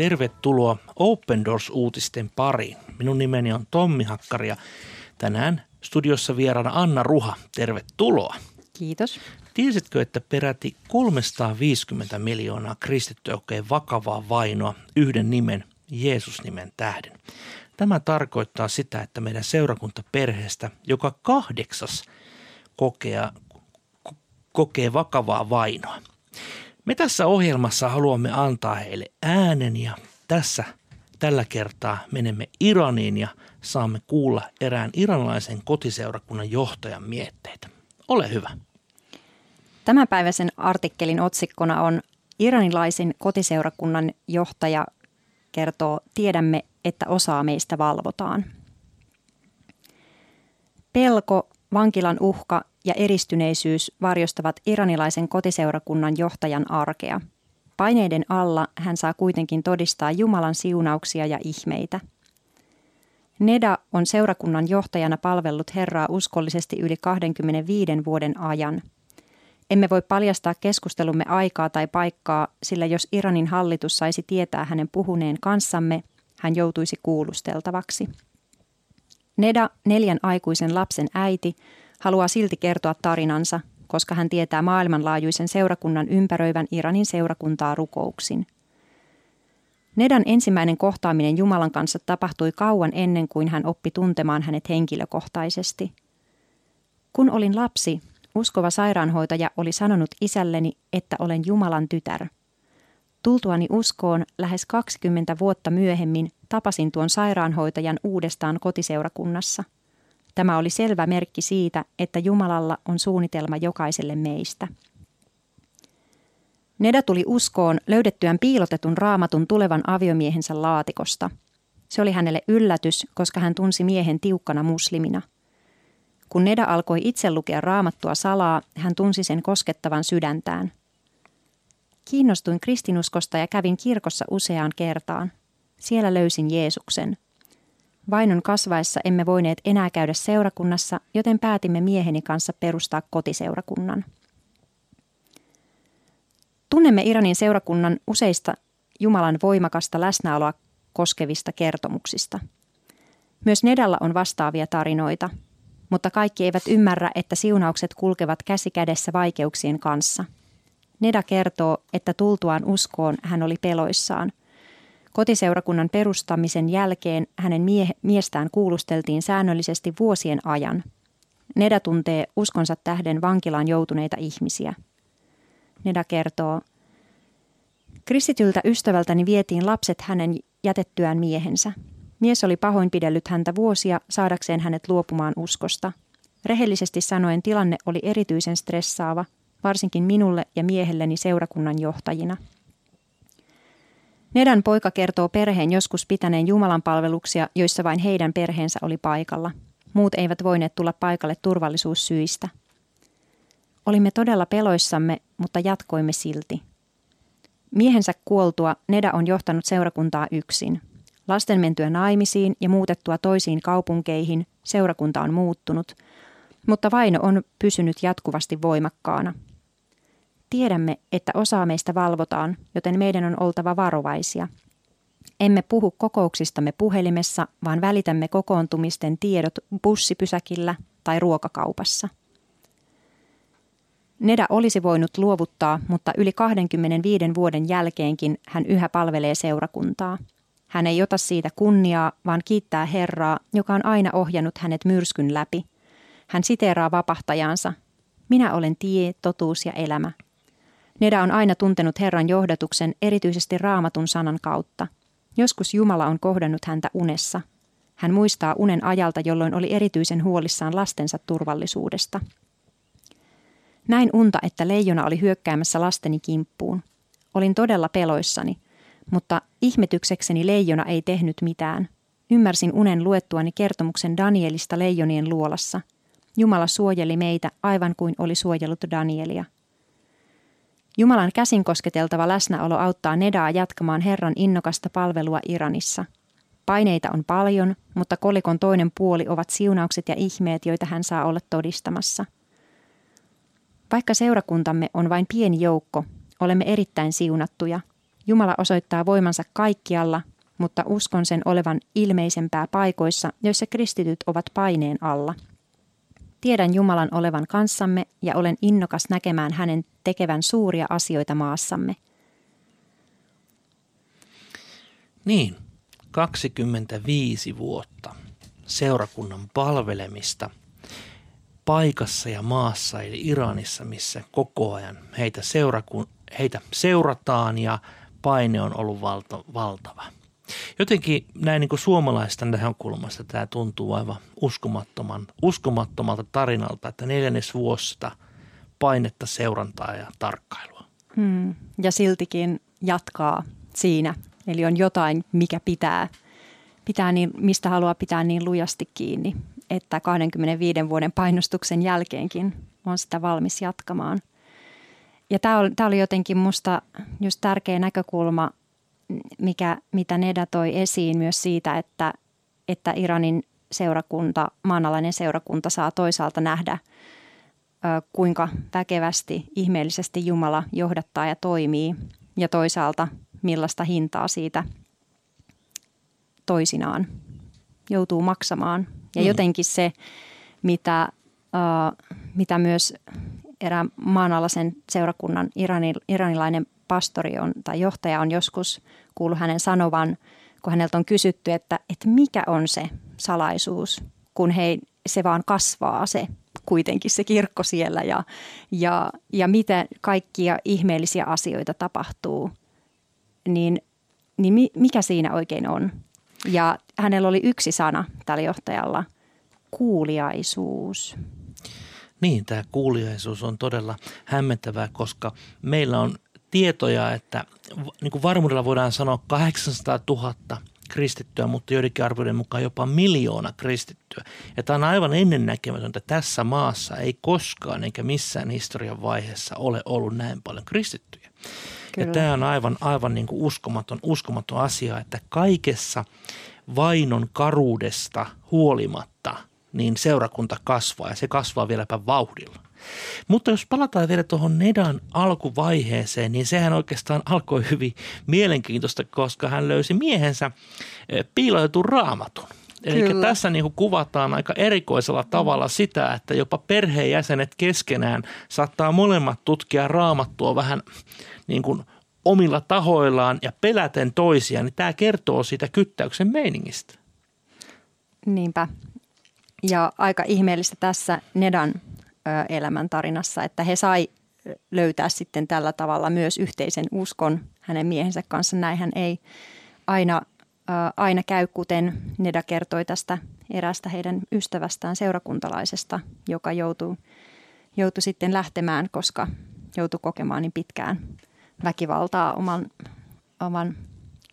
Tervetuloa Open Doors-uutisten pariin. Minun nimeni on Tommi Hakkari ja tänään studiossa vieraana Anna Ruha. Tervetuloa. Kiitos. Tiesitkö, että peräti 350 miljoonaa kristittyä kokee vakavaa vainoa yhden nimen, Jeesus-nimen tähden? Tämä tarkoittaa sitä, että meidän seurakuntaperheestä joka kahdeksas kokee, kokee vakavaa vainoa. Me tässä ohjelmassa haluamme antaa heille äänen ja tässä tällä kertaa menemme Iraniin ja saamme kuulla erään iranilaisen kotiseurakunnan johtajan mietteitä. Ole hyvä. Tämänpäiväisen artikkelin otsikkona on Iranilaisen kotiseurakunnan johtaja kertoo Tiedämme, että osaa meistä valvotaan. Pelko, vankilan uhka ja eristyneisyys varjostavat iranilaisen kotiseurakunnan johtajan arkea. Paineiden alla hän saa kuitenkin todistaa Jumalan siunauksia ja ihmeitä. Neda on seurakunnan johtajana palvellut Herraa uskollisesti yli 25 vuoden ajan. Emme voi paljastaa keskustelumme aikaa tai paikkaa, sillä jos Iranin hallitus saisi tietää hänen puhuneen kanssamme, hän joutuisi kuulusteltavaksi. Neda, neljän aikuisen lapsen äiti, haluaa silti kertoa tarinansa, koska hän tietää maailmanlaajuisen seurakunnan ympäröivän Iranin seurakuntaa rukouksin. Nedan ensimmäinen kohtaaminen Jumalan kanssa tapahtui kauan ennen kuin hän oppi tuntemaan hänet henkilökohtaisesti. Kun olin lapsi, uskova sairaanhoitaja oli sanonut isälleni, että olen Jumalan tytär. Tultuani uskoon lähes 20 vuotta myöhemmin tapasin tuon sairaanhoitajan uudestaan kotiseurakunnassa – Tämä oli selvä merkki siitä, että Jumalalla on suunnitelma jokaiselle meistä. Neda tuli uskoon löydettyään piilotetun raamatun tulevan aviomiehensä laatikosta. Se oli hänelle yllätys, koska hän tunsi miehen tiukkana muslimina. Kun Neda alkoi itse lukea raamattua salaa, hän tunsi sen koskettavan sydäntään. Kiinnostuin kristinuskosta ja kävin kirkossa useaan kertaan. Siellä löysin Jeesuksen – Vainon kasvaessa emme voineet enää käydä seurakunnassa, joten päätimme mieheni kanssa perustaa kotiseurakunnan. Tunnemme Iranin seurakunnan useista Jumalan voimakasta läsnäoloa koskevista kertomuksista. Myös Nedalla on vastaavia tarinoita, mutta kaikki eivät ymmärrä, että siunaukset kulkevat käsi kädessä vaikeuksien kanssa. Neda kertoo, että tultuaan uskoon hän oli peloissaan, Kotiseurakunnan perustamisen jälkeen hänen mie- miestään kuulusteltiin säännöllisesti vuosien ajan. Neda tuntee uskonsa tähden vankilaan joutuneita ihmisiä. Neda kertoo, Kristityltä ystävältäni vietiin lapset hänen jätettyään miehensä. Mies oli pahoinpidellyt häntä vuosia saadakseen hänet luopumaan uskosta. Rehellisesti sanoen tilanne oli erityisen stressaava, varsinkin minulle ja miehelleni seurakunnan johtajina – Nedan poika kertoo perheen joskus pitäneen Jumalan palveluksia, joissa vain heidän perheensä oli paikalla. Muut eivät voineet tulla paikalle turvallisuussyistä. Olimme todella peloissamme, mutta jatkoimme silti. Miehensä kuoltua Neda on johtanut seurakuntaa yksin. Lasten mentyä naimisiin ja muutettua toisiin kaupunkeihin seurakunta on muuttunut, mutta vaino on pysynyt jatkuvasti voimakkaana – Tiedämme, että osaa meistä valvotaan, joten meidän on oltava varovaisia. Emme puhu kokouksistamme puhelimessa, vaan välitämme kokoontumisten tiedot bussipysäkillä tai ruokakaupassa. Neda olisi voinut luovuttaa, mutta yli 25 vuoden jälkeenkin hän yhä palvelee seurakuntaa. Hän ei ota siitä kunniaa, vaan kiittää Herraa, joka on aina ohjannut hänet myrskyn läpi. Hän siteeraa vapahtajansa. Minä olen tie, totuus ja elämä. Neda on aina tuntenut Herran johdatuksen erityisesti raamatun sanan kautta. Joskus Jumala on kohdannut häntä unessa. Hän muistaa unen ajalta, jolloin oli erityisen huolissaan lastensa turvallisuudesta. Näin unta, että leijona oli hyökkäämässä lasteni kimppuun. Olin todella peloissani, mutta ihmetyksekseni leijona ei tehnyt mitään. Ymmärsin unen luettuani kertomuksen Danielista leijonien luolassa. Jumala suojeli meitä aivan kuin oli suojellut Danielia – Jumalan käsin kosketeltava läsnäolo auttaa Nedaa jatkamaan Herran innokasta palvelua Iranissa. Paineita on paljon, mutta kolikon toinen puoli ovat siunaukset ja ihmeet, joita hän saa olla todistamassa. Vaikka seurakuntamme on vain pieni joukko, olemme erittäin siunattuja. Jumala osoittaa voimansa kaikkialla, mutta uskon sen olevan ilmeisempää paikoissa, joissa kristityt ovat paineen alla. Tiedän Jumalan olevan kanssamme ja olen innokas näkemään hänen tekevän suuria asioita maassamme. Niin, 25 vuotta seurakunnan palvelemista paikassa ja maassa eli Iranissa, missä koko ajan heitä, seurakun, heitä seurataan ja paine on ollut valta, valtava. Jotenkin näin niin kuin suomalaista näkökulmasta tämä tuntuu aivan uskomattoman, uskomattomalta tarinalta, että neljännes vuosista painetta, seurantaa ja tarkkailua. Hmm. Ja siltikin jatkaa siinä. Eli on jotain, mikä pitää, pitää niin, mistä haluaa pitää niin lujasti kiinni, että 25 vuoden painostuksen jälkeenkin on sitä valmis jatkamaan. Ja tämä oli, oli jotenkin musta just tärkeä näkökulma, mikä, mitä Neda toi esiin myös siitä, että, että Iranin seurakunta, maanalainen seurakunta saa toisaalta nähdä, kuinka väkevästi, ihmeellisesti Jumala johdattaa ja toimii, ja toisaalta millaista hintaa siitä toisinaan joutuu maksamaan. Ja mm. jotenkin se, mitä, mitä myös erään maanalaisen seurakunnan iranil, iranilainen pastori on, tai johtaja on joskus kuullut hänen sanovan, kun häneltä on kysytty, että, että mikä on se salaisuus, kun he, se vaan kasvaa se kuitenkin se kirkko siellä ja, ja, ja miten kaikkia ihmeellisiä asioita tapahtuu, niin, niin mikä siinä oikein on? Ja hänellä oli yksi sana tällä johtajalla, kuuliaisuus. Niin, tämä kuuliaisuus on todella hämmentävää, koska meillä on tietoja, että niin kuin varmuudella voidaan sanoa 800 000 kristittyä, mutta joidenkin arvioiden mukaan jopa miljoona kristittyä. Ja tämä on aivan ennennäkemätöntä. Tässä maassa ei koskaan eikä missään historian vaiheessa ole ollut näin paljon kristittyjä. Kyllä. Ja tämä on aivan, aivan niin kuin uskomaton, uskomaton asia, että kaikessa vainon karuudesta huolimatta – niin seurakunta kasvaa ja se kasvaa vieläpä vauhdilla. Mutta jos palataan vielä tuohon Nedan alkuvaiheeseen, niin sehän oikeastaan alkoi hyvin mielenkiintoista, koska hän löysi miehensä eh, piilotetun raamatun. Eli tässä niin kuin kuvataan aika erikoisella tavalla sitä, että jopa perheenjäsenet keskenään saattaa molemmat tutkia raamattua vähän niin kuin omilla tahoillaan ja peläten toisiaan. Niin tämä kertoo siitä kyttäyksen meiningistä. Niinpä. Ja aika ihmeellistä tässä Nedan elämäntarinassa, että he sai löytää sitten tällä tavalla myös yhteisen uskon hänen miehensä kanssa. Näinhän ei aina, aina käy, kuten Neda kertoi tästä erästä heidän ystävästään seurakuntalaisesta, joka joutui, joutui sitten lähtemään, koska joutui kokemaan niin pitkään väkivaltaa oman, oman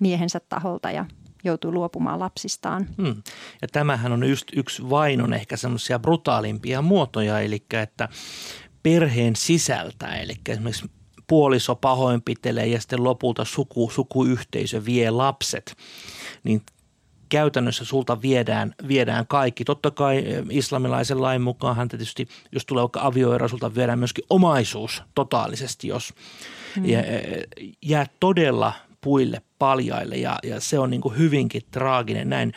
miehensä taholta ja joutuu luopumaan lapsistaan. Hmm. Ja tämähän on just yksi vainon ehkä semmoisia brutaalimpia muotoja, eli että perheen sisältä, eli esimerkiksi puoliso pahoinpitelee ja sitten lopulta suku, sukuyhteisö vie lapset, niin käytännössä sulta viedään, viedään kaikki. Totta kai eh, islamilaisen lain mukaan tietysti, jos tulee vaikka avioero, sulta viedään myöskin omaisuus totaalisesti, jos hmm. jää todella puille paljaille ja, ja se on niin kuin hyvinkin traaginen. Näin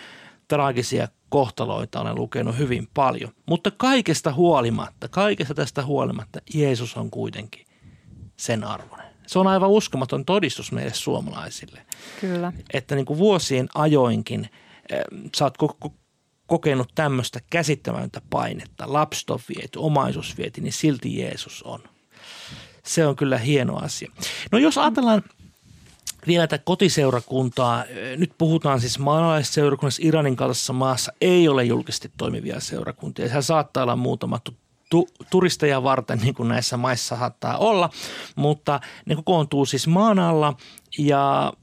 traagisia kohtaloita olen lukenut hyvin paljon. Mutta kaikesta huolimatta, kaikesta tästä huolimatta Jeesus on kuitenkin sen arvoinen. Se on aivan uskomaton todistus meille suomalaisille. Kyllä. Että niin kuin vuosien ajoinkin äh, sä oot ko- kokenut tämmöistä käsittämätöntä painetta, lapset on viety, omaisuus viety, niin silti Jeesus on. Se on kyllä hieno asia. No jos ajatellaan – vielä tätä kotiseurakuntaa. Nyt puhutaan siis maalaisseurakunnassa Iranin kaltaisessa maassa ei ole julkisesti toimivia seurakuntia. Siellä saattaa olla muutama tu- turisteja varten, niin kuin näissä maissa saattaa olla, mutta ne kokoontuu siis maan alla ja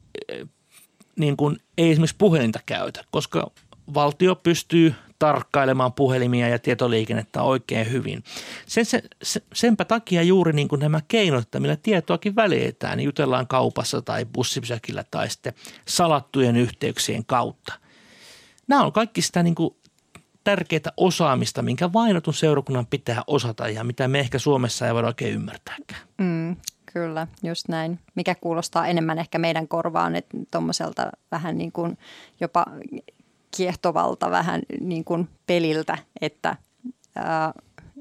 niin kuin ei esimerkiksi puhelinta käytä, koska valtio pystyy tarkkailemaan puhelimia ja tietoliikennettä oikein hyvin. Sen, se, se, senpä takia juuri niin kuin nämä keinot, että millä tietoakin välitetään, niin jutellaan kaupassa tai bussipysäkillä tai sitten salattujen yhteyksien kautta. Nämä on kaikki sitä niin kuin tärkeää osaamista, minkä vainotun seurakunnan pitää osata ja mitä me ehkä Suomessa ei voida oikein ymmärtääkään. Mm, Kyllä, just näin. Mikä kuulostaa enemmän ehkä meidän korvaan, että tuommoiselta vähän niin kuin jopa kiehtovalta vähän niin kuin peliltä, että, ää,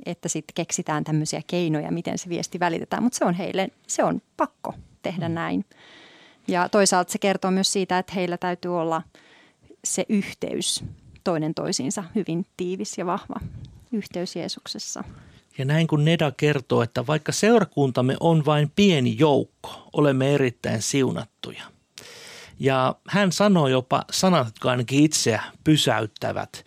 että sitten keksitään tämmöisiä keinoja, miten se viesti välitetään. Mutta se on heille, se on pakko tehdä mm. näin. Ja toisaalta se kertoo myös siitä, että heillä täytyy olla se yhteys toinen toisiinsa hyvin tiivis ja vahva yhteys Jeesuksessa. Ja näin kun Neda kertoo, että vaikka seurakuntamme on vain pieni joukko, olemme erittäin siunattuja. Ja hän sanoo jopa sanat, jotka ainakin itseä pysäyttävät,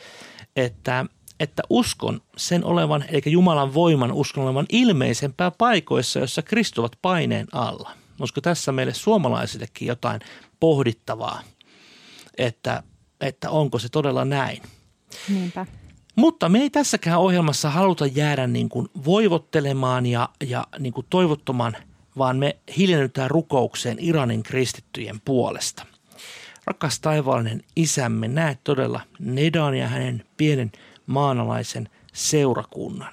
että, että uskon sen olevan, eli Jumalan voiman uskon olevan ilmeisempää paikoissa, joissa kristuvat paineen alla. Olisiko tässä meille suomalaisillekin jotain pohdittavaa, että, että onko se todella näin? Niinpä. Mutta me ei tässäkään ohjelmassa haluta jäädä niin kuin voivottelemaan ja, ja niin kuin toivottoman, vaan me hiljennytään rukoukseen Iranin kristittyjen puolesta. Rakas taivaallinen isämme, näet todella Nedan ja hänen pienen maanalaisen seurakunnan.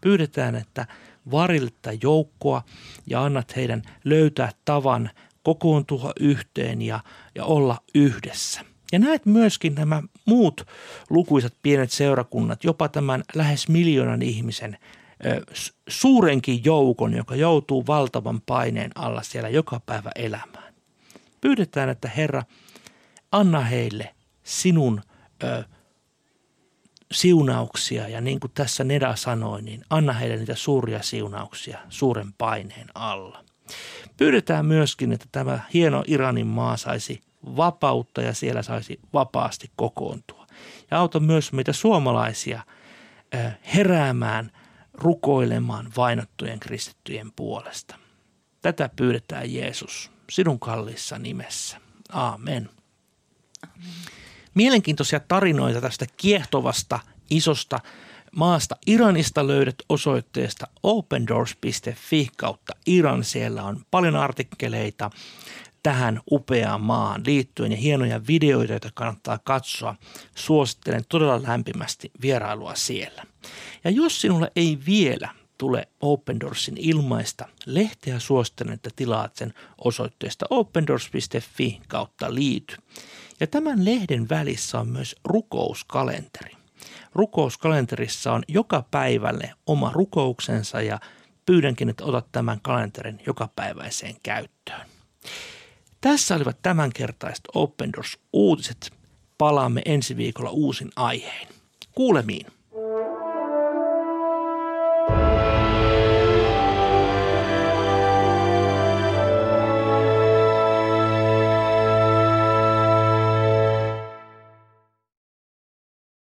Pyydetään, että varilta joukkoa ja annat heidän löytää tavan kokoontua yhteen ja, ja olla yhdessä. Ja näet myöskin nämä muut lukuisat pienet seurakunnat, jopa tämän lähes miljoonan ihmisen suurenkin joukon, joka joutuu valtavan paineen alla siellä joka päivä elämään. Pyydetään, että Herra, anna heille sinun ö, siunauksia ja niin kuin tässä Neda sanoi, niin anna heille niitä suuria siunauksia suuren paineen alla. Pyydetään myöskin, että tämä hieno Iranin maa saisi vapautta ja siellä saisi vapaasti kokoontua. Ja auta myös meitä suomalaisia heräämään, rukoilemaan vainottujen kristittyjen puolesta. Tätä pyydetään Jeesus sinun kallissa nimessä. Aamen. Mielenkiintoisia tarinoita tästä kiehtovasta, isosta maasta Iranista löydät osoitteesta opendoors.fi kautta Iran. Siellä on paljon artikkeleita tähän upeaan maahan liittyen ja hienoja videoita, joita kannattaa katsoa. Suosittelen todella lämpimästi vierailua siellä. Ja jos sinulle ei vielä tule Open Doorsin ilmaista lehteä, suosittelen, että tilaat sen osoitteesta opendoors.fi kautta liity. Ja tämän lehden välissä on myös rukouskalenteri. Rukouskalenterissa on joka päivälle oma rukouksensa ja pyydänkin, että otat tämän kalenterin jokapäiväiseen käyttöön. Tässä olivat tämänkertaiset Open Doors uutiset. Palaamme ensi viikolla uusin aiheen. Kuulemiin.